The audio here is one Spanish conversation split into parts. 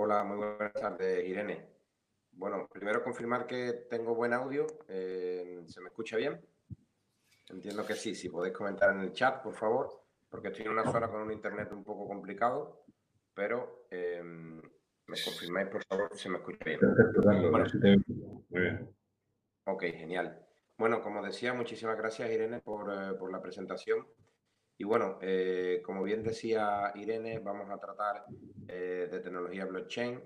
Hola, muy buenas tardes, Irene. Bueno, primero confirmar que tengo buen audio. Eh, ¿Se me escucha bien? Entiendo que sí. Si podéis comentar en el chat, por favor, porque estoy en una zona con un internet un poco complicado, pero eh, me confirmáis, por favor, si se me escucha bien. muy bien. Ok, genial. Bueno, como decía, muchísimas gracias, Irene, por, eh, por la presentación. Y bueno, eh, como bien decía Irene, vamos a tratar eh, de tecnología blockchain,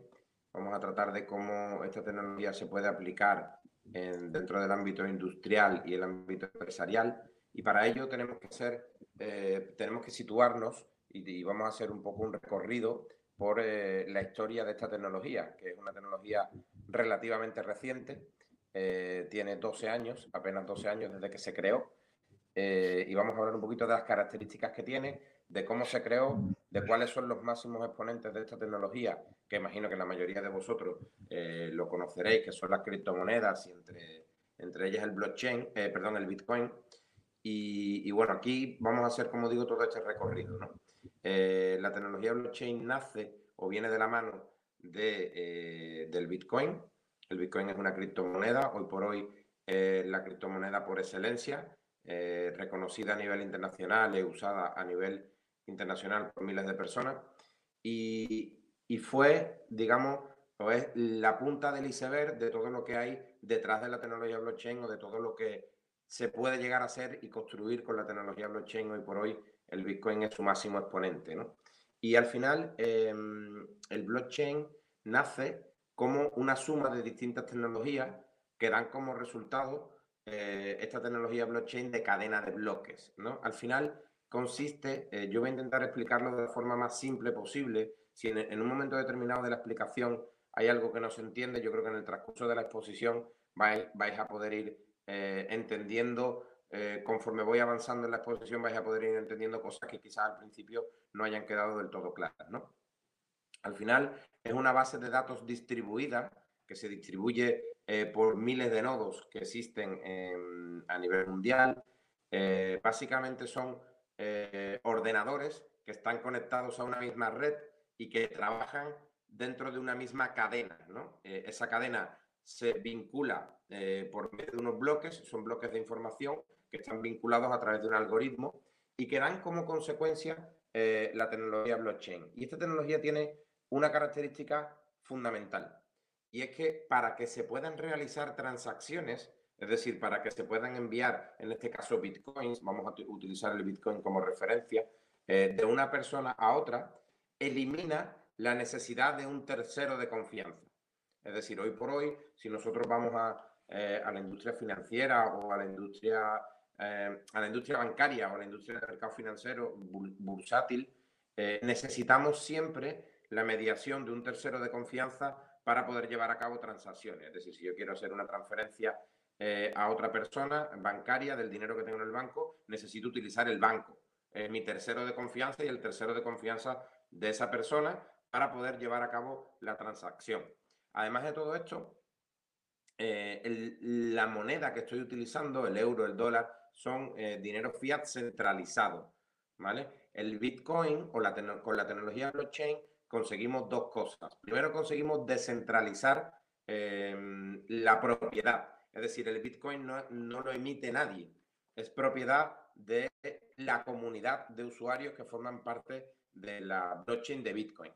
vamos a tratar de cómo esta tecnología se puede aplicar dentro del ámbito industrial y el ámbito empresarial. Y para ello tenemos que hacer, eh, tenemos que situarnos y, vamos a hacer un poco un recorrido por la historia de esta tecnología, que es una tecnología relativamente reciente, tiene 12 años, apenas 12 años desde que se creó eh, y vamos a hablar un poquito de las características que tiene, de cómo se creó, de cuáles son los máximos exponentes de esta tecnología, que imagino que la mayoría de vosotros eh, lo conoceréis, que son las criptomonedas y entre, entre ellas el blockchain, eh, perdón, el Bitcoin. Y, bueno, aquí vamos a hacer, como digo, todo este recorrido. la tecnología blockchain nace o viene de la mano de, del Bitcoin. El Bitcoin es una criptomoneda, hoy por hoy la criptomoneda por excelencia. Eh, reconocida a nivel internacional usada a nivel internacional por miles de personas. Y, fue, digamos, es la punta del iceberg de todo lo que hay detrás de la tecnología blockchain o de todo lo que se puede llegar a hacer y construir con la tecnología blockchain. Hoy por hoy el Bitcoin es su máximo exponente. Y al final, em, el blockchain nace como una suma de distintas tecnologías que dan como resultado eh, esta tecnología blockchain de cadena de bloques. ¿no? Al final consiste, eh, yo voy a intentar explicarlo de la forma más simple posible. Si en, un momento determinado de la explicación hay algo que no se entiende, yo creo que en el transcurso de la exposición vais, a poder ir eh, entendiendo, conforme voy avanzando en la exposición, vais a poder ir entendiendo cosas que quizás al principio no hayan quedado del todo claras. ¿no? Al final es una base de datos distribuida que se distribuye eh, por miles de nodos que existen a nivel mundial. Eh, básicamente son eh, ordenadores que están conectados a una misma red y que trabajan dentro de una misma cadena. esa cadena se vincula por medio de unos bloques, son bloques de información que están vinculados a través de un algoritmo y que dan como consecuencia la tecnología blockchain. Y esta tecnología tiene una característica fundamental y es que para que se puedan realizar transacciones, es decir, para que se puedan enviar, en este caso, bitcoins, vamos a utilizar el bitcoin como referencia, eh, de una persona a otra, elimina la necesidad de un tercero de confianza. Es decir, hoy por hoy, si nosotros vamos a, eh, la industria financiera o a la industria, eh, a la industria bancaria o a la industria del mercado financiero bursátil, necesitamos siempre la mediación de un tercero de confianza para poder llevar a cabo transacciones. Es decir, si yo quiero hacer una transferencia eh, a otra persona bancaria del dinero que tengo en el banco, necesito utilizar el banco. Es mi tercero de confianza y el tercero de confianza de esa persona para poder llevar a cabo la transacción. Además de todo esto, eh, la moneda que estoy utilizando, el euro, el dólar, son eh, dinero fiat centralizado. ¿vale? El Bitcoin o la con la tecnología blockchain conseguimos dos cosas. Primero conseguimos descentralizar em, la propiedad. Es decir, el Bitcoin no, lo emite nadie. Es propiedad de la comunidad de usuarios que forman parte de la blockchain de Bitcoin.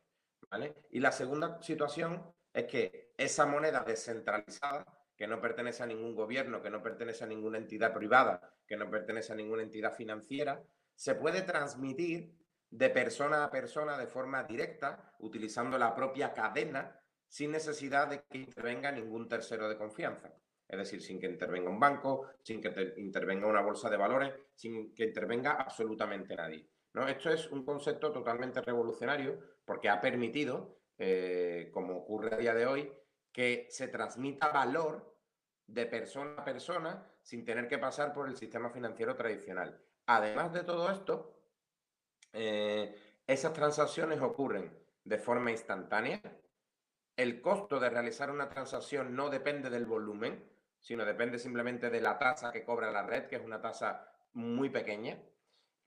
Y la segunda situación es que esa moneda descentralizada, que no pertenece a ningún gobierno, que no pertenece a ninguna entidad privada, que no pertenece a ninguna entidad financiera, se puede transmitir de persona a persona de forma directa, utilizando la propia cadena, sin necesidad de que intervenga ningún tercero de confianza. Es decir, sin que intervenga un banco, sin que intervenga una bolsa de valores, sin que intervenga absolutamente nadie. ¿no? Esto es un concepto totalmente revolucionario porque ha permitido, eh, como ocurre a día de hoy, que se transmita valor de persona a persona sin tener que pasar por el sistema financiero tradicional. Además de todo esto, eh, esas transacciones ocurren de forma instantánea. El costo de realizar una transacción no depende del volumen, sino depende simplemente de la tasa que cobra la red, que es una tasa muy pequeña.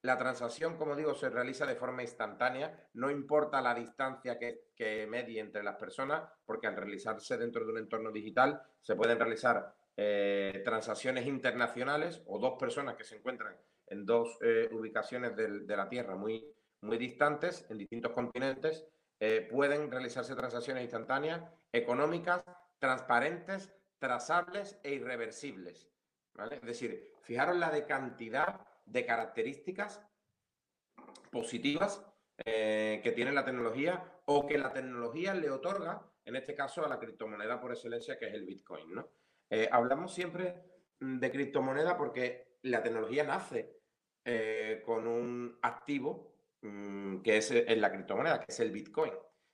la transacción, como digo, se realiza de forma instantánea, no importa la distancia que, que medie entre las personas, porque al realizarse dentro de un entorno digital se pueden realizar eh, transacciones internacionales o dos personas que se encuentran en dos eh, ubicaciones de la Tierra muy, muy distantes, en distintos continentes, eh, pueden realizarse transacciones instantáneas, económicas, transparentes, trazables e irreversibles. Es decir, fijaros la de cantidad de características positivas que tiene la tecnología o que la tecnología le otorga, en este caso, a la criptomoneda por excelencia, que es el Bitcoin. ¿no? Eh, hablamos siempre mm, de criptomoneda porque la tecnología nace eh, con un activo mm, que es, en la criptomoneda, que es el Bitcoin.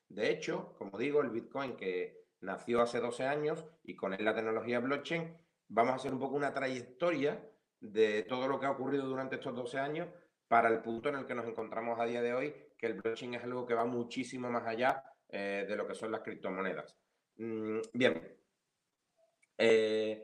De hecho, como digo, el Bitcoin que nació hace 12 años y con él la tecnología blockchain, vamos a hacer un poco una trayectoria de todo lo que ha ocurrido durante estos 12 años para el punto en el que nos encontramos a día de hoy, que el blockchain es algo que va muchísimo más allá eh, de lo que son las criptomonedas. Mm, bien, eh,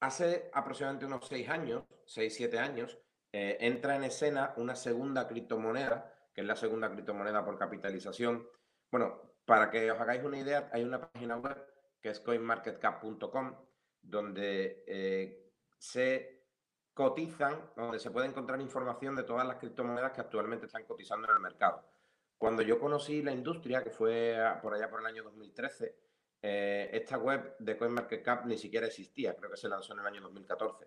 hace aproximadamente unos seis años, seis, siete años, eh, entra en escena una segunda criptomoneda, que es la segunda criptomoneda por capitalización. Bueno, para que os hagáis una idea, hay una página web que es coinmarketcap.com, donde eh, se cotizan, donde se puede encontrar información de todas las criptomonedas que actualmente están cotizando en el mercado. Cuando yo conocí la industria, que fue por allá por el año 2013, eh, esta web de CoinMarketCap ni siquiera existía, creo que se lanzó en el año 2014.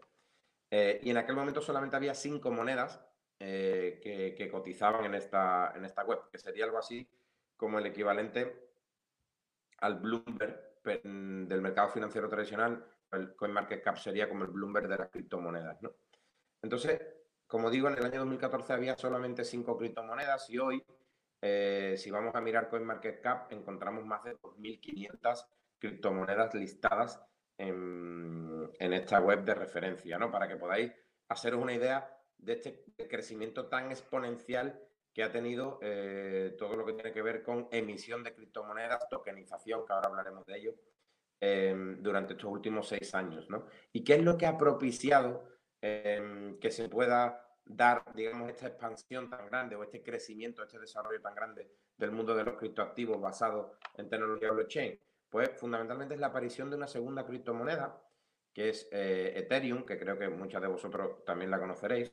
Eh, y en aquel momento solamente había cinco monedas eh, que, cotizaban en esta, en esta web, que sería algo así como el equivalente al Bloomberg del mercado financiero tradicional. El CoinMarketCap sería como el Bloomberg de las criptomonedas. ¿no? Entonces, como digo, en el año 2014 había solamente cinco criptomonedas y hoy eh, si vamos a mirar CoinMarketCap, encontramos más de 2.500 criptomonedas listadas en, esta web de referencia, ¿no? Para que podáis haceros una idea de este crecimiento tan exponencial que ha tenido eh, todo lo que tiene que ver con emisión de criptomonedas, tokenización, que ahora hablaremos de ello, em, durante estos últimos seis años, ¿no? ¿Y qué es lo que ha propiciado em, que se pueda dar, digamos, esta expansión tan grande o este crecimiento, este desarrollo tan grande del mundo de los criptoactivos basado en tecnología blockchain? Pues fundamentalmente es la aparición de una segunda criptomoneda, que es eh, Ethereum, que creo que muchos de vosotros también la conoceréis,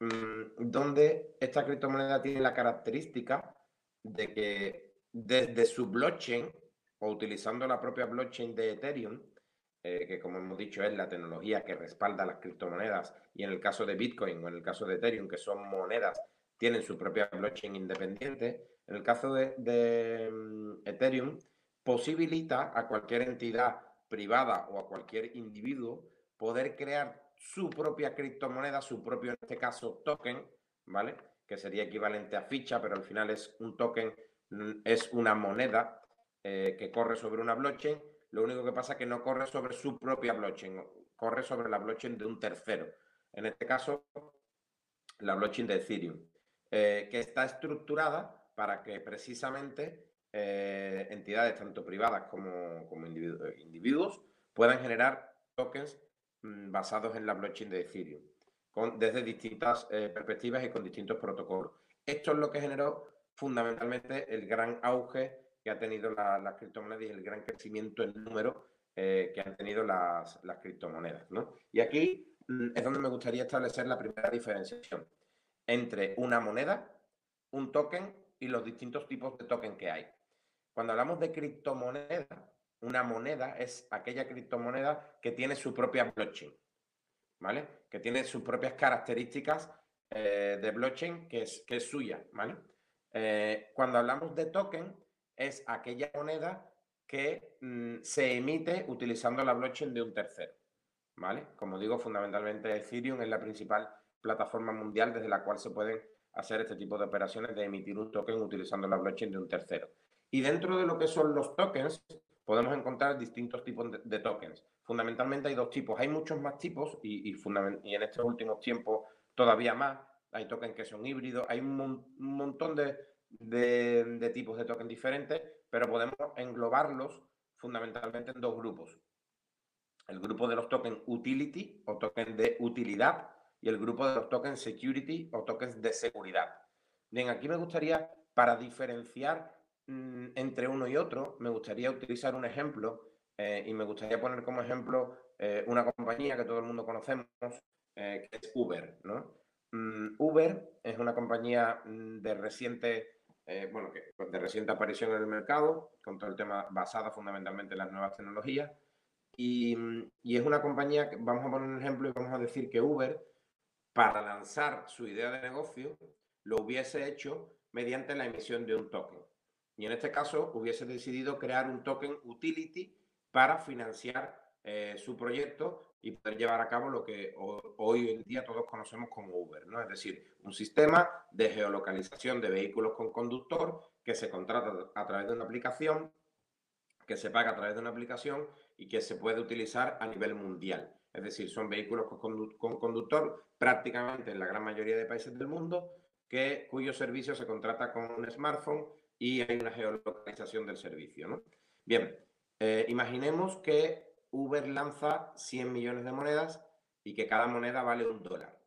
mm, donde esta criptomoneda tiene la característica de que desde su blockchain o utilizando la propia blockchain de Ethereum, eh, que como hemos dicho es la tecnología que respalda las criptomonedas, y en el caso de Bitcoin o en el caso de Ethereum, que son monedas, tienen su propia blockchain independiente, en el caso de, mm, Ethereum, posibilita a cualquier entidad privada o a cualquier individuo poder crear su propia criptomoneda, su propio, en este caso, token, ¿vale? Que sería equivalente a ficha, pero al final es un token, mm, es una moneda eh, que corre sobre una blockchain lo único que pasa es que no corre sobre su propia blockchain, corre sobre la blockchain de un tercero. En este caso, la blockchain de Ethereum, eh, que está estructurada para que precisamente eh, entidades tanto privadas como, como individuos, puedan generar tokens mm, basados en la blockchain de Ethereum, con, desde distintas eh, perspectivas y con distintos protocolos. Esto es lo que generó fundamentalmente el gran auge que ha tenido las criptomonedas y el gran crecimiento en número eh, que han tenido las, criptomonedas. ¿no? Y aquí mm, es donde me gustaría establecer la primera diferenciación entre una moneda, un token y los distintos tipos de token que hay. Cuando hablamos de criptomoneda, una moneda es aquella criptomoneda que tiene su propia blockchain, ¿vale? Que tiene sus propias características eh, de blockchain que es, que es suya, ¿vale? Eh, cuando hablamos de token, es aquella moneda que mm, se emite utilizando la blockchain de un tercero. ¿Vale? Como digo, fundamentalmente Ethereum es la principal plataforma mundial desde la cual se pueden hacer este tipo de operaciones de emitir un token utilizando la blockchain de un tercero. Y dentro de lo que son los tokens, podemos encontrar distintos tipos de, tokens. Fundamentalmente hay dos tipos. Hay muchos más tipos y, y, en estos últimos tiempos todavía más. Hay tokens que son híbridos. Hay un montón de, de, tipos de tokens diferentes, pero podemos englobarlos fundamentalmente en dos grupos. El grupo de los tokens utility o tokens de utilidad, y el grupo de los tokens security o tokens de seguridad. Bien, aquí me gustaría, para diferenciar entre uno y otro, me gustaría utilizar un ejemplo eh, y me gustaría poner como ejemplo eh, una compañía que todo el mundo conocemos, eh, que es Uber. ¿no? Mm, Uber es una compañía mm, de reciente, bueno, de reciente aparición en el mercado, con todo el tema basada fundamentalmente en las nuevas tecnologías. Y es una compañía que vamos a poner un ejemplo y vamos a decir que Uber para lanzar su idea de negocio lo hubiese hecho mediante la emisión de un token. Y en este caso hubiese decidido crear un token utility para financiar eh, su proyecto y poder llevar a cabo lo que hoy en día todos conocemos como Uber, ¿no? Es decir, un sistema de geolocalización de vehículos con conductor que se contrata a través de una aplicación, que se paga a través de una aplicación y que se puede utilizar a nivel mundial. Es decir, son vehículos con, conductor prácticamente en la gran mayoría de países del mundo, que, cuyo servicio se contrata con un smartphone y hay una geolocalización del servicio. Bien, eh, imaginemos que Uber lanza 100 millones de monedas y que cada moneda vale un dólar.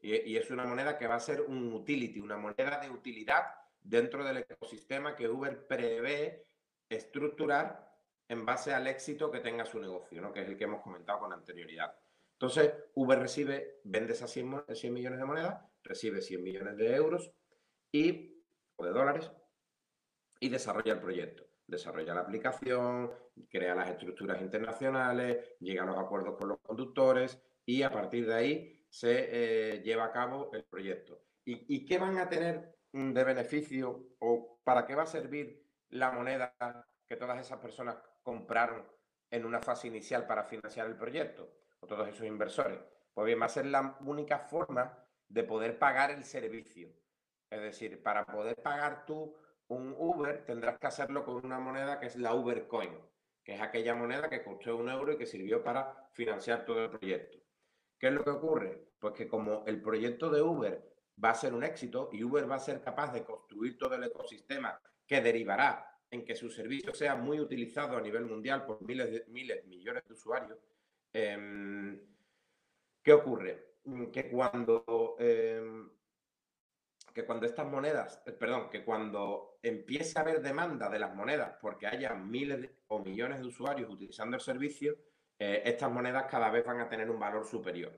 Y, y es una moneda que va a ser un utility, una moneda de utilidad dentro del ecosistema que Uber prevé estructurar en base al éxito que tenga su negocio, ¿no? que es el que hemos comentado con anterioridad. Entonces, Uber recibe, vende esas 100, 100 millones de monedas, recibe 100 millones de euros y, o de dólares y desarrolla el proyecto. Desarrolla la aplicación, crea las estructuras internacionales, llega a los acuerdos con los conductores y a partir de ahí se eh, lleva a cabo el proyecto. ¿Y, ¿Y qué van a tener de beneficio o para qué va a servir la moneda que todas esas personas compraron en una fase inicial para financiar el proyecto, o todos esos inversores. Pues bien, va a ser la única forma de poder pagar el servicio. Es decir, para poder pagar tú un Uber, tendrás que hacerlo con una moneda que es la Uber Coin, que es aquella moneda que costó un euro y que sirvió para financiar todo el proyecto. ¿Qué es lo que ocurre? Pues que como el proyecto de Uber va a ser un éxito y Uber va a ser capaz de construir todo el ecosistema que derivará en que su servicio sea muy utilizado a nivel mundial por miles, de, miles, millones de usuarios, em, ¿qué ocurre? Que cuando, em, que cuando estas monedas, eh, perdón, que cuando empiece a haber demanda de las monedas porque haya miles o millones de usuarios utilizando el servicio, eh, estas monedas cada vez van a tener un valor superior.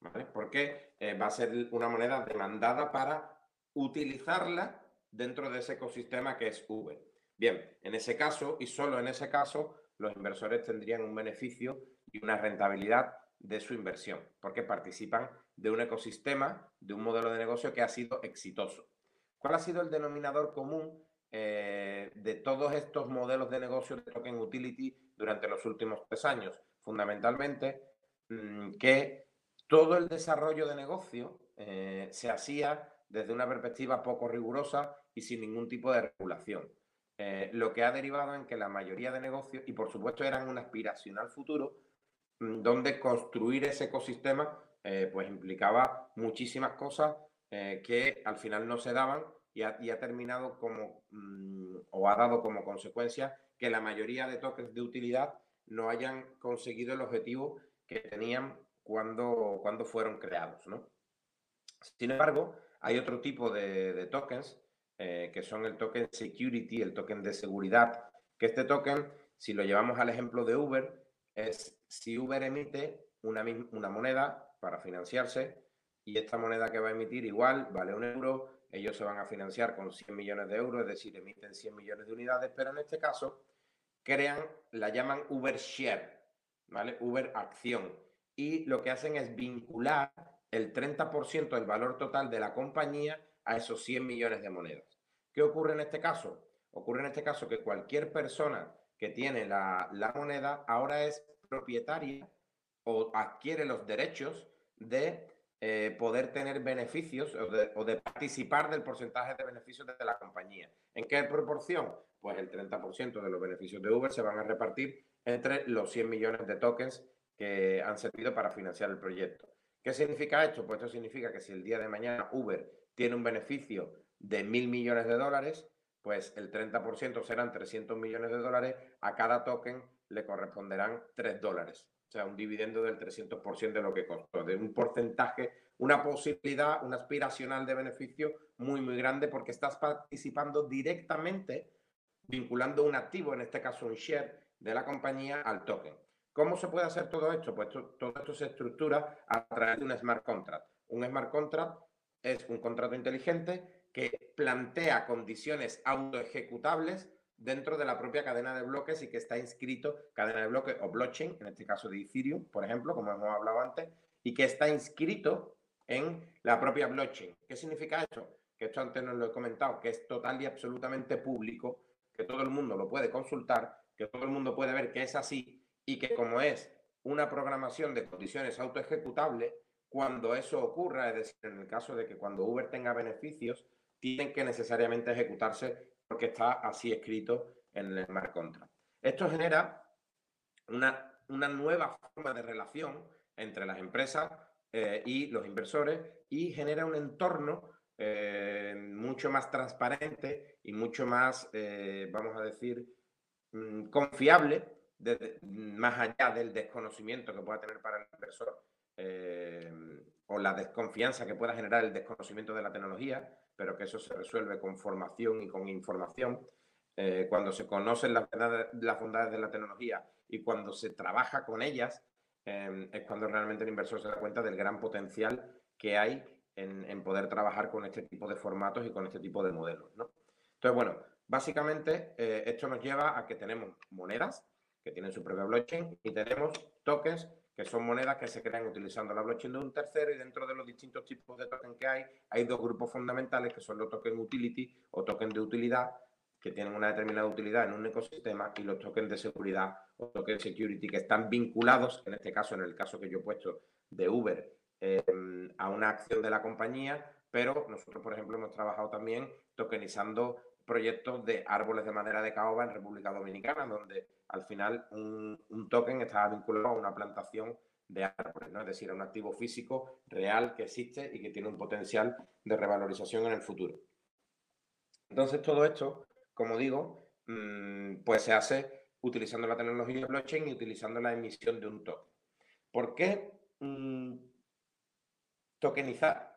¿vale? Porque eh, va a ser una moneda demandada para utilizarla dentro de ese ecosistema que es Uber. Bien, en ese caso y solo en ese caso, los inversores tendrían un beneficio y una rentabilidad de su inversión, porque participan de un ecosistema, de un modelo de negocio que ha sido exitoso. ¿Cuál ha sido el denominador común eh, de todos estos modelos de negocio de token utility durante los últimos tres años? Fundamentalmente, mm, que todo el desarrollo de negocio eh, se hacía desde una perspectiva poco rigurosa y sin ningún tipo de regulación. Eh, lo que ha derivado en que la mayoría de negocios, y por supuesto eran una aspiración al futuro, mm, donde construir ese ecosistema eh, pues implicaba muchísimas cosas eh, que al final no se daban y ha, terminado como, mm, o ha dado como consecuencia que la mayoría de tokens de utilidad no hayan conseguido el objetivo que tenían cuando, cuando fueron creados. ¿no? Sin embargo, hay otro tipo de, tokens eh, que son el token security, el token de seguridad, que este token, si lo llevamos al ejemplo de Uber, es si Uber emite una, una moneda para financiarse y esta moneda que va a emitir igual vale un euro, ellos se van a financiar con 100 millones de euros, es decir, emiten 100 millones de unidades, pero en este caso crean, la llaman Uber Share, ¿vale? Uber Acción. Y lo que hacen es vincular el 30% del valor total de la compañía a esos 100 millones de monedas. ¿Qué ocurre en este caso? Ocurre en este caso que cualquier persona que tiene la, moneda ahora es propietaria o adquiere los derechos de eh, poder tener beneficios o de, participar del porcentaje de beneficios de la compañía. ¿En qué proporción? Pues el 30% de los beneficios de Uber se van a repartir entre los 100 millones de tokens que han servido para financiar el proyecto. ¿Qué significa esto? Pues esto significa que si el día de mañana Uber tiene un beneficio de mil millones de dólares, pues el 30% serán 300 millones de dólares, a cada token le corresponderán 3 dólares. Sea, un dividendo del 300% de lo que costó, de un porcentaje, una posibilidad, una aspiracional de beneficio muy, muy grande porque estás participando directamente vinculando un activo, en este caso un share de la compañía, al token. ¿Cómo se puede hacer todo esto? Pues todo esto se estructura a través de un smart contract. Un smart contract es un contrato inteligente que plantea condiciones autoejecutables dentro de la propia cadena de bloques y que está inscrito, cadena de bloques o blockchain, en este caso de Ethereum, por ejemplo, como hemos hablado antes, y que está inscrito en la propia blockchain. ¿Qué significa esto? Que esto antes nos lo he comentado, que es total y absolutamente público, que todo el mundo lo puede consultar, que todo el mundo puede ver que es así y que como es una programación de condiciones autoejecutables, cuando eso ocurra, es decir, en el caso de que cuando Uber tenga beneficios, tienen que necesariamente ejecutarse porque está así escrito en el smart contract. Esto genera una, una nueva forma de relación entre las empresas eh, y los inversores y genera un entorno eh, mucho más transparente y mucho más, eh, vamos a decir, mm, confiable, más allá del desconocimiento que pueda tener para el inversor o la desconfianza que pueda generar el desconocimiento de la tecnología, pero que eso se resuelve con formación y con información. Eh, cuando se conocen las, las, bondades de la tecnología y cuando se trabaja con ellas, em, es cuando realmente el inversor se da cuenta del gran potencial que hay en, poder trabajar con este tipo de formatos y con este tipo de modelos. Entonces, bueno, básicamente eh, esto nos lleva a que tenemos monedas que tienen su propia blockchain y tenemos tokens son monedas que se crean utilizando la blockchain de un tercero y dentro de los distintos tipos de tokens que hay, hay dos grupos fundamentales que son los tokens utility o tokens de utilidad que tienen una determinada utilidad en un ecosistema y los tokens de seguridad o tokens security que están vinculados, en este caso, en el caso que yo he puesto de Uber, em, a una acción de la compañía, pero nosotros, por ejemplo, hemos trabajado también tokenizando proyectos de árboles de madera de caoba en República Dominicana, donde al final un, token está vinculado a una plantación de árboles, ¿no? es decir, a un activo físico real que existe y que tiene un potencial de revalorización en el futuro. Entonces, todo esto, como digo, mm, pues se hace utilizando la tecnología blockchain y utilizando la emisión de un token. ¿Por qué mm, tokenizar?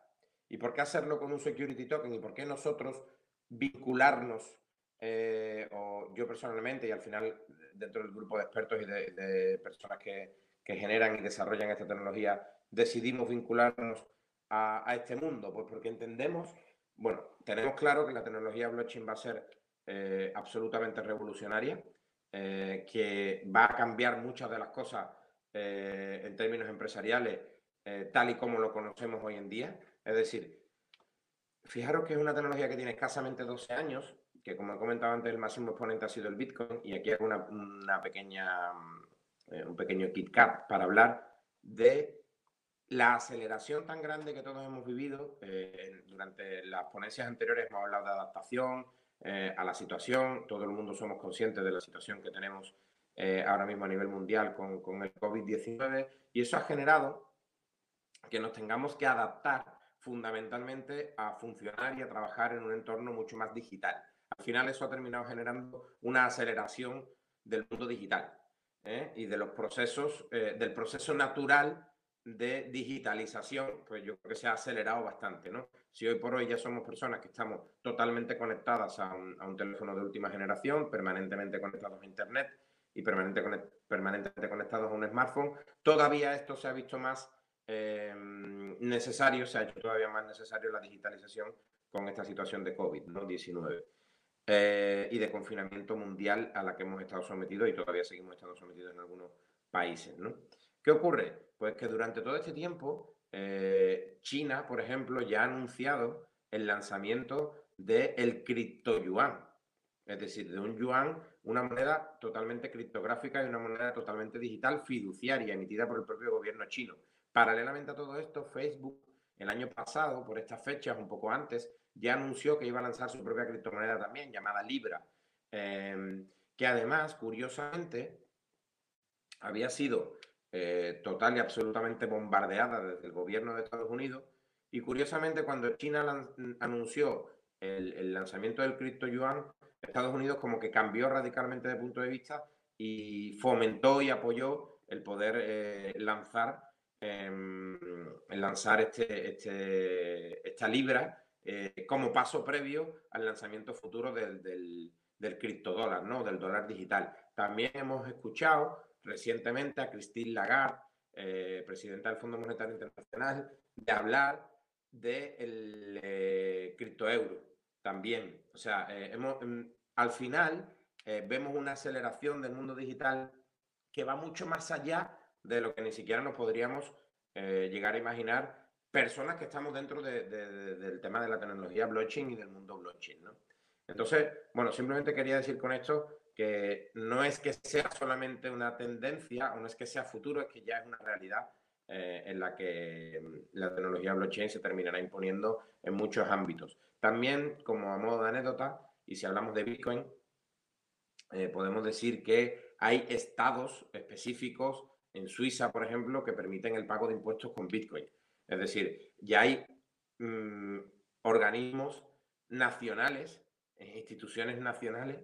¿Y por qué hacerlo con un security token? ¿Y por qué nosotros vincularnos, eh, o yo personalmente, y al final dentro del grupo de expertos y de, personas que, generan y desarrollan esta tecnología, decidimos vincularnos a, este mundo? Pues porque entendemos, bueno, tenemos claro que la tecnología blockchain va a ser eh, absolutamente revolucionaria, eh, que va a cambiar muchas de las cosas en términos empresariales, tal y como lo conocemos hoy en día. Es decir, Fijaros que es una tecnología que tiene escasamente 12 años, que como he comentado antes, el máximo exponente ha sido el Bitcoin, y aquí hago una, pequeña, eh, un pequeño KitKat para hablar de la aceleración tan grande que todos hemos vivido. Eh, durante las ponencias anteriores hemos hablado de adaptación eh, a la situación, todo el mundo somos conscientes de la situación que tenemos ahora mismo a nivel mundial con, con el COVID-19, y eso ha generado que nos tengamos que adaptar fundamentalmente a funcionar y a trabajar en un entorno mucho más digital. Al final eso ha terminado generando una aceleración del mundo digital ¿eh? y de los procesos, eh, del proceso natural de digitalización, pues yo creo que se ha acelerado bastante, ¿no? Si hoy por hoy ya somos personas que estamos totalmente conectadas a un, teléfono de última generación, permanentemente conectados a Internet y permanentemente conectados a un smartphone, todavía esto se ha visto más Em, necesario, se ha hecho todavía más necesario la digitalización con esta situación de COVID-19 eh, y de confinamiento mundial a la que hemos estado sometidos y todavía seguimos estando sometidos en algunos países. ¿no? ¿Qué ocurre? Pues que durante todo este tiempo eh, China, por ejemplo, ya ha anunciado el lanzamiento del el cripto yuan, es decir, de un yuan, una moneda totalmente criptográfica y una moneda totalmente digital fiduciaria emitida por el propio gobierno chino. Paralelamente a todo esto, Facebook el año pasado, por estas fechas, un poco antes, ya anunció que iba a lanzar su propia criptomoneda también, llamada Libra, em, que además, curiosamente, había sido eh, total y absolutamente bombardeada desde el gobierno de Estados Unidos. Y curiosamente, cuando China anunció el, lanzamiento del cripto yuan, Estados Unidos como que cambió radicalmente de punto de vista y fomentó y apoyó el poder lanzar, em, lanzar este, este, esta libra como paso previo al lanzamiento futuro del, del, del criptodólar, ¿no? del dólar digital. También hemos escuchado recientemente a Christine Lagarde, eh, presidenta del Fondo Monetario Internacional, de hablar del eh, criptoeuro también. O sea, eh, hemos, mm, al final vemos una aceleración del mundo digital que va mucho más allá de lo que ni siquiera nos podríamos llegar a imaginar personas que estamos dentro del tema de la tecnología blockchain y del mundo blockchain. ¿no? Entonces, bueno, simplemente quería decir con esto que no es que sea solamente una tendencia o no es que sea futuro, es que ya es una realidad eh, en la que mm, la tecnología blockchain se terminará imponiendo en muchos ámbitos. También, como a modo de anécdota, y si hablamos de Bitcoin, eh, podemos decir que hay estados específicos en Suiza, por ejemplo, que permiten el pago de impuestos con Bitcoin. Es decir, ya hay mm, organismos nacionales, e instituciones nacionales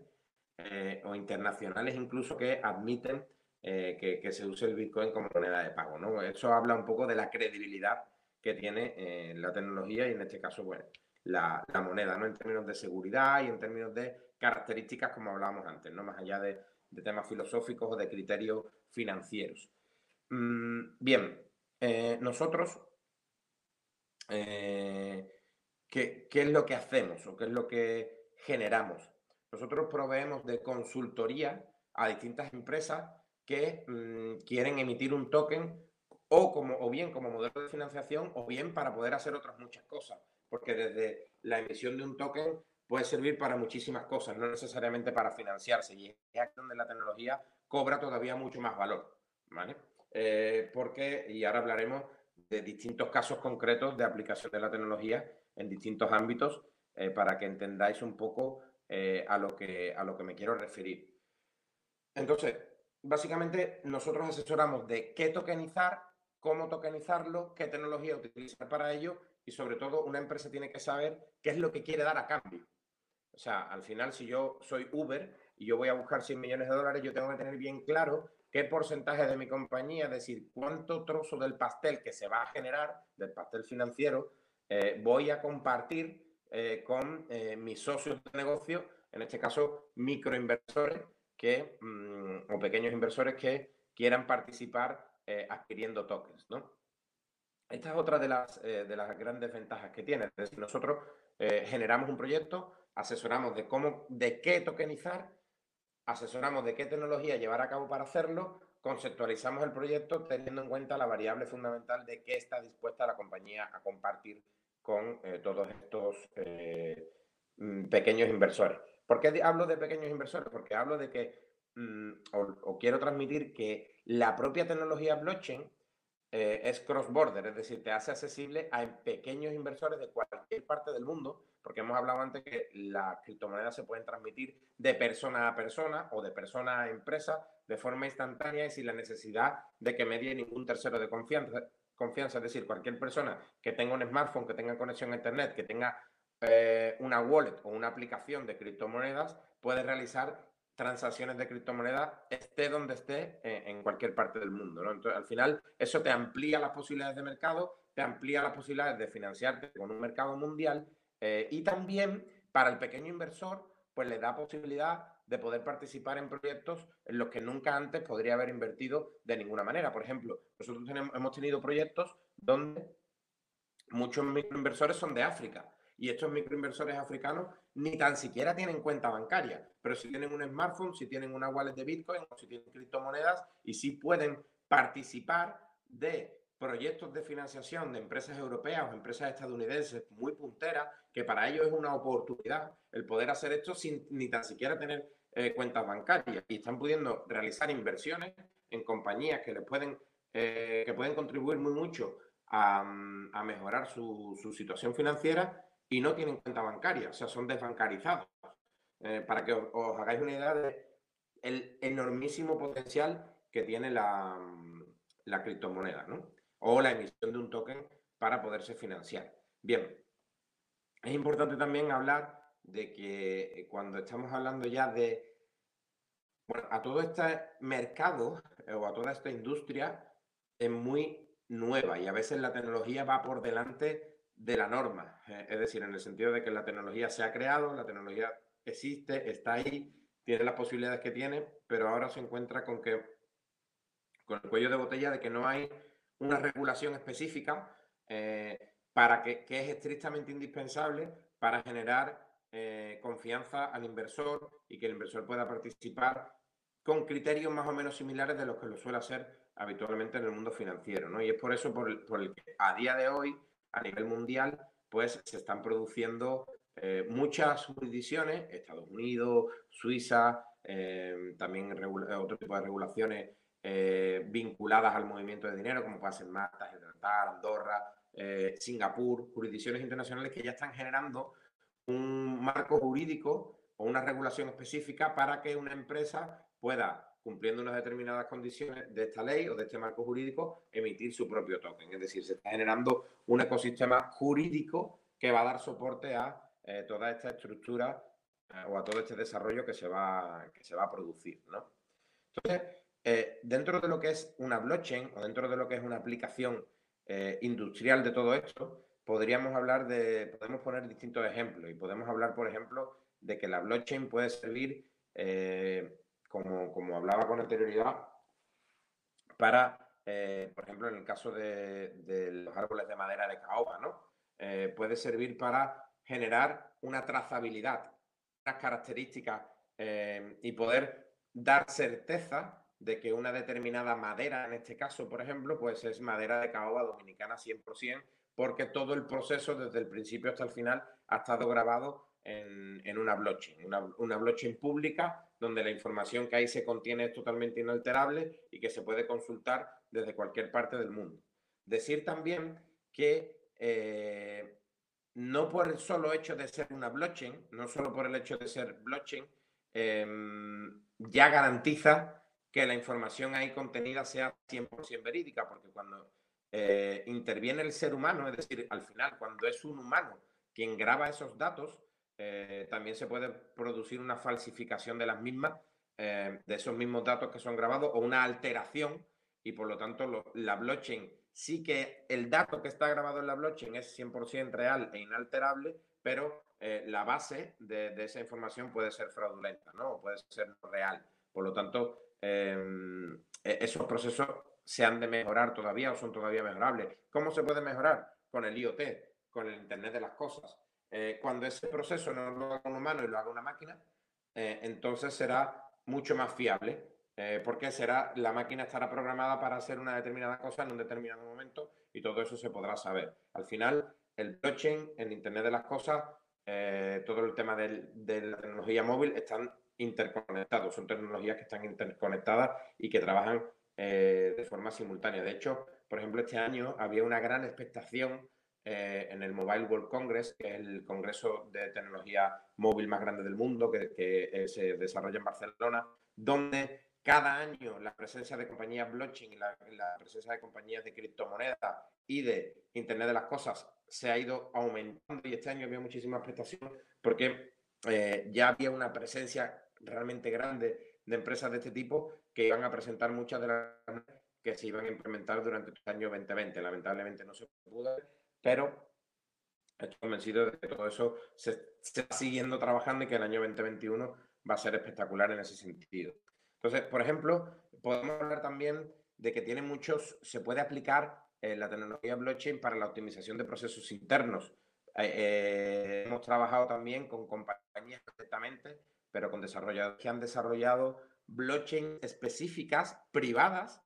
eh, o internacionales incluso que admiten eh, que, se use el Bitcoin como moneda de pago. ¿no? Eso habla un poco de la credibilidad que tiene eh, la tecnología y en este caso, bueno, la, moneda, ¿no? En términos de seguridad y en términos de características como hablábamos antes, ¿no? Más allá de, temas filosóficos o de criterios financieros. Mm, bien, nosotros, ¿qué, ¿qué es lo que hacemos o qué es lo que generamos? Nosotros proveemos de consultoría a distintas empresas que mm, quieren emitir un token o, como, o bien como modelo de financiación o bien para poder hacer otras muchas cosas. Porque desde la emisión de un token puede servir para muchísimas cosas, no necesariamente para financiarse. Y es donde la tecnología cobra todavía mucho más valor. ¿vale? Eh, porque, y ahora hablaremos de distintos casos concretos de aplicación de la tecnología en distintos ámbitos eh, para que entendáis un poco eh, a, lo que, a lo que me quiero referir. Entonces, básicamente nosotros asesoramos de qué tokenizar, cómo tokenizarlo, qué tecnología utilizar para ello y sobre todo una empresa tiene que saber qué es lo que quiere dar a cambio. O sea, al final si yo soy Uber y yo voy a buscar 100 millones de dólares, yo tengo que tener bien claro qué porcentaje de mi compañía, es decir, cuánto trozo del pastel que se va a generar, del pastel financiero, eh, voy a compartir eh, con eh, mis socios de negocio, en este caso microinversores que, mm, o pequeños inversores que quieran participar adquiriendo tokens. ¿no? Esta es otra de las, de las grandes ventajas que tiene. Nosotros generamos un proyecto, asesoramos de cómo, de qué tokenizar, asesoramos de qué tecnología llevar a cabo para hacerlo, conceptualizamos el proyecto teniendo en cuenta la variable fundamental de qué está dispuesta la compañía a compartir con eh, todos estos eh, mm, pequeños inversores. ¿Por qué hablo de pequeños inversores? Porque hablo de que, mm, o, quiero transmitir que la propia tecnología blockchain eh, es cross-border, es decir, te hace accesible a pequeños inversores de cualquier parte del mundo, porque hemos hablado antes que las criptomonedas se pueden transmitir de persona a persona o de persona a empresa de forma instantánea y sin la necesidad de que medie ningún tercero de confianza, confianza, es decir, cualquier persona que tenga un smartphone, que tenga conexión a Internet, que tenga eh, una wallet o una aplicación de criptomonedas, puede realizar transacciones de criptomonedas esté donde esté eh, en cualquier parte del mundo. Entonces, al final, eso te amplía las posibilidades de mercado, te amplía las posibilidades de financiarte con un mercado mundial eh, y también para el pequeño inversor, pues le da posibilidad de poder participar en proyectos en los que nunca antes podría haber invertido de ninguna manera. Por ejemplo, nosotros hemos tenido proyectos donde muchos microinversores son de África y estos microinversores africanos ni tan siquiera tienen cuenta bancaria, pero si tienen un smartphone, si tienen una wallet de Bitcoin o si tienen criptomonedas y si pueden participar de proyectos de financiación de empresas europeas o empresas estadounidenses muy punteras, que para ellos es una oportunidad el poder hacer esto sin ni tan siquiera tener eh, cuentas bancarias y están pudiendo realizar inversiones en compañías que les pueden, eh, que pueden contribuir muy mucho a, mejorar su, situación financiera y no tienen cuenta bancaria, o sea, son desbancarizados. Eh, para que os, hagáis una idea del enormísimo potencial que tiene la, la criptomoneda, ¿no? O la emisión de un token para poderse financiar. Bien, es importante también hablar de que eh, cuando estamos hablando ya de Bueno, a todo este mercado eh, o a toda esta industria es muy nueva y a veces la tecnología va por delante de la norma. Eh, es decir, en el sentido de que la tecnología se ha creado, la tecnología existe, está ahí, tiene las posibilidades que tiene, pero ahora se encuentra con que con el cuello de botella de que no hay una regulación específica eh, para que, es estrictamente indispensable para generar eh, confianza al inversor y que el inversor pueda participar con criterios más o menos similares de los que lo suele hacer habitualmente en el mundo financiero. ¿no? Y es por eso por el, que a día de hoy, a nivel mundial, pues se están produciendo eh, muchas jurisdicciones, Estados Unidos, Suiza, también otro tipo de regulaciones eh, vinculadas al movimiento de dinero, como puede ser Malta, Gibraltar, Andorra, eh, Singapur, jurisdicciones internacionales que ya están generando un marco jurídico o una regulación específica para que una empresa pueda, cumpliendo unas determinadas condiciones de esta ley o de este marco jurídico, emitir su propio token. Es decir, se está generando un ecosistema jurídico que va a dar soporte a eh, toda esta estructura o a todo este desarrollo que se va, que se va a producir. ¿no? Entonces, eh, dentro de lo que es una blockchain o dentro de lo que es una aplicación eh, industrial de todo esto, podríamos hablar de, podemos poner distintos ejemplos y podemos hablar, por ejemplo, de que la blockchain puede servir, eh, como, como, hablaba con anterioridad, para, por ejemplo, en el caso de, de, los árboles de madera de caoba, ¿no? puede servir para generar una trazabilidad, unas características y poder dar certeza de que una determinada madera, en este caso, por ejemplo, pues es madera de caoba dominicana 100%, porque todo el proceso, desde el principio hasta el final, ha estado grabado en, una blockchain, una, blockchain pública donde la información que ahí se contiene es totalmente inalterable y que se puede consultar desde cualquier parte del mundo. Decir también que eh, no por el solo hecho de ser una blockchain, no solo por el hecho de ser blockchain, em, ya garantiza que la información ahí contenida sea 100% verídica, porque cuando eh, interviene el ser humano, es decir, al final, cuando es un humano quien graba esos datos, eh, también se puede producir una falsificación de las mismas, eh, de esos mismos datos que son grabados, o una alteración, y por lo tanto la blockchain sí que el dato que está grabado en la blockchain es 100% real e inalterable, pero la base de, de, esa información puede ser fraudulenta, ¿no? O puede ser real. Por lo tanto, Em, e-, esos procesos se han de mejorar todavía o son todavía mejorables. ¿Cómo se puede mejorar? Con el IoT, con el Internet de las Cosas. Eh, cuando ese proceso no lo haga un humano y lo haga una máquina, eh, entonces será mucho más fiable, eh, porque será, la máquina estará programada para hacer una determinada cosa en un determinado momento y todo eso se podrá saber. Al final, el blockchain, el Internet de las Cosas, todo el tema de la tecnología móvil están interconectados, son tecnologías que están interconectadas y que trabajan eh, de forma simultánea. De hecho, por ejemplo, este año había una gran expectación eh, en el Mobile World Congress, que es el congreso de tecnología móvil más grande del mundo, que, eh, se desarrolla en Barcelona, donde cada año la presencia de compañías blockchain y la, presencia de compañías de criptomonedas y de Internet de las Cosas se ha ido aumentando y este año había muchísima expectación porque ya había una presencia realmente grande de empresas de este tipo que iban a presentar muchas de las que se iban a implementar durante el año 2020. Lamentablemente no se pudo, pero estoy convencido de que todo eso se, está siguiendo trabajando y que el año 2021 va a ser espectacular en ese sentido. Entonces, por ejemplo, podemos hablar también de que tiene muchos, se puede aplicar eh, la tecnología blockchain para la optimización de procesos internos. Eh, eh, hemos trabajado también con compañías directamente pero con desarrolladores que han desarrollado blockchain específicas privadas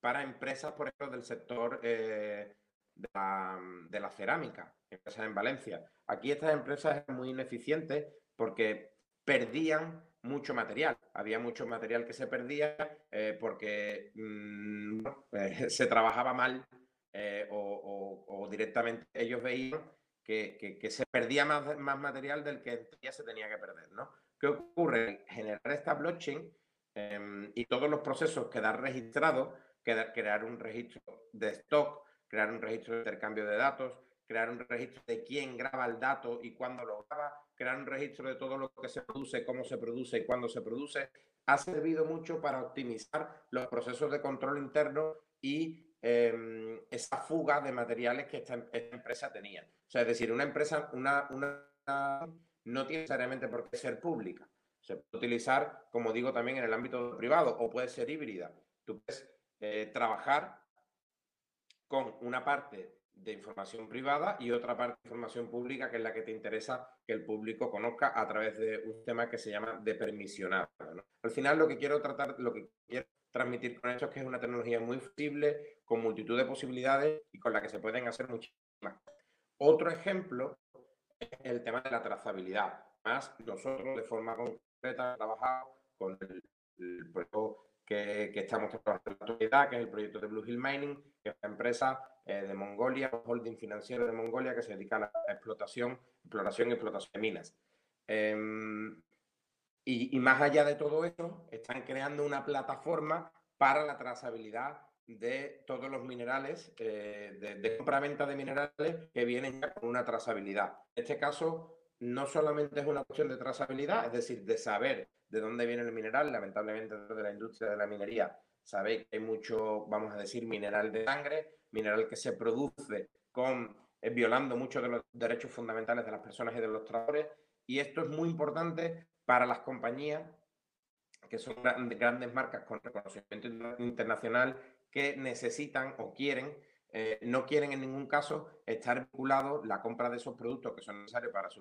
para empresas, por ejemplo, del sector eh, de, la, cerámica, empresas en Valencia. Aquí estas empresas eran muy ineficientes porque perdían mucho material. Había mucho material que se perdía porque mm, se trabajaba mal o, directamente ellos veían que, se perdía más, material del que ya se tenía que perder, ¿no? ¿Qué ocurre? Generar esta blockchain em, y todos los procesos quedar registrados, crear un registro de stock, crear un registro de intercambio de datos, crear un registro de quién graba el dato y cuándo lo graba, crear un registro de todo lo que se produce, cómo se produce y cuándo se produce, ha servido mucho para optimizar los procesos de control interno y em, esa fuga de materiales que esta, empresa tenía. O sea, es decir, una empresa una, no tiene necesariamente por qué ser pública. Se puede utilizar, como digo, también en el ámbito privado o puede ser híbrida. Tú puedes eh, trabajar con una parte de información privada y otra parte de información pública que es la que te interesa que el público conozca a través de un tema que se llama de permisionado. Al final lo que quiero tratar, lo que transmitir con es que es una tecnología muy flexible, con multitud de posibilidades y con la que se pueden hacer muchísimas. Otro ejemplo es el tema de la trazabilidad. Más nosotros de forma concreta trabajado con el, el proyecto que, estamos trabajando en la actualidad, que es el proyecto de Blue Hill Mining, que es una empresa eh, de Mongolia, un holding financiero de Mongolia que se dedica a la explotación, exploración y explotación de minas. Em, y, más allá de todo eso, están creando una plataforma para la trazabilidad de todos los minerales, eh, de, de compra-venta de minerales que vienen ya con una trazabilidad. En este caso, no solamente es una cuestión de trazabilidad, es decir, de saber de dónde viene el mineral. Lamentablemente, dentro de la industria de la minería, sabéis que hay mucho, vamos a decir, mineral de sangre, mineral que se produce con, eh, violando muchos de los derechos fundamentales de las personas y de los trabajadores. Y esto es muy importante para las compañías que son grandes marcas con reconocimiento internacional que necesitan o quieren, eh, no quieren en ningún caso estar vinculados la compra de esos productos que son necesarios para su,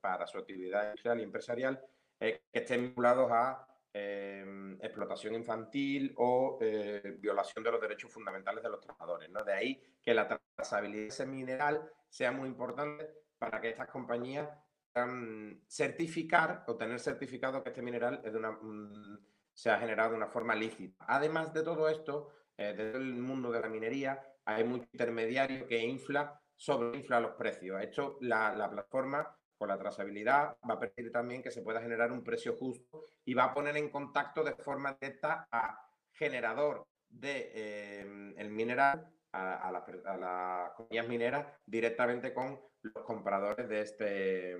para su actividad industrial y empresarial eh, que estén vinculados a em, explotación infantil o eh, violación de los derechos fundamentales de los trabajadores. ¿no? De ahí que la trazabilidad de ese mineral sea muy importante para que estas compañías puedan certificar o tener certificado que este mineral mm, se ha generado de una forma lícita. Además de todo esto, eh, desde el mundo de la minería hay mucho intermediario que infla, sobreinfla los precios. Esto la, la plataforma con la trazabilidad va a permitir también que se pueda generar un precio justo y va a poner en contacto de forma directa a generador de eh, el mineral a, las compañías mineras directamente con los compradores de este,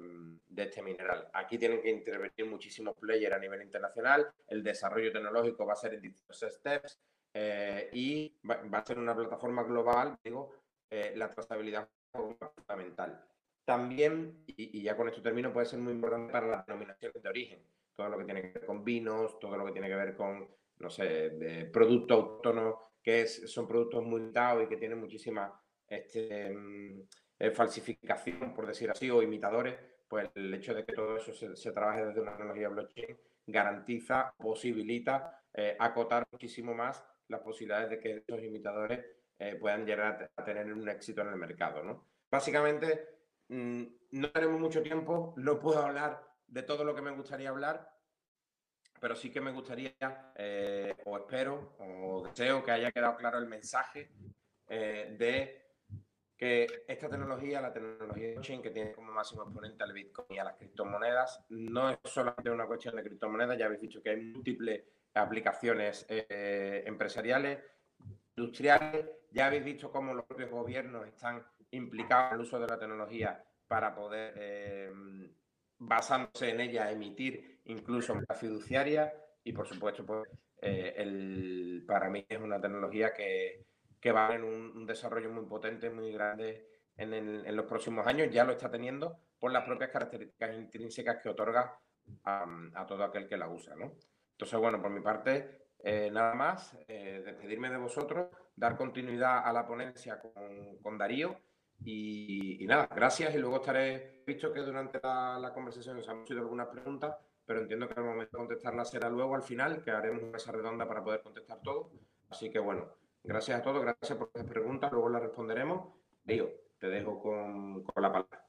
de este mineral. Aquí tienen que intervenir muchísimos players a nivel internacional. El desarrollo tecnológico va a ser en distintos steps eh, y va, a ser una plataforma global. Digo, eh, la trazabilidad fundamental. También, y, ya con esto termino, puede ser muy importante para las denominaciones de origen. Todo lo que tiene que ver con vinos, todo lo que tiene que ver con, no sé, de producto autónomo, que son productos muy y que tienen muchísima este, mm, eh, falsificación, por decir así, o imitadores, pues el hecho de que todo eso se, trabaje desde una tecnología blockchain garantiza, posibilita eh, acotar muchísimo más las posibilidades de que esos imitadores eh, puedan llegar a, tener un éxito en el mercado. ¿no? Básicamente, Mm, no tenemos mucho tiempo, no puedo hablar de todo lo que me gustaría hablar, pero sí que me gustaría, eh, o espero, o deseo que haya quedado claro el mensaje eh, de que esta tecnología, la tecnología blockchain, que tiene como máximo exponente al Bitcoin y a las criptomonedas, no es solamente una cuestión de criptomonedas, ya habéis dicho que hay múltiples aplicaciones eh, empresariales, industriales, ya habéis visto cómo los propios gobiernos están implicado en el uso de la tecnología para poder, basándose en ella, emitir incluso la fiduciaria y, por supuesto, pues, eh, el, para mí es una tecnología que, va a tener un, desarrollo muy potente, muy grande en, los próximos años. Ya lo está teniendo por las propias características intrínsecas que otorga a, todo aquel que la usa. ¿no? Entonces, bueno, por mi parte, eh, nada más, despedirme de vosotros, dar continuidad a la ponencia con, con Darío y, nada, gracias y luego estaré, visto que durante la, conversación nos han sido algunas preguntas, pero entiendo que el momento de contestarlas será luego al final, que haremos una mesa redonda para poder contestar todo. Así que bueno, gracias a todos, gracias por las preguntas, luego las responderemos. Digo, te dejo con, con la palabra.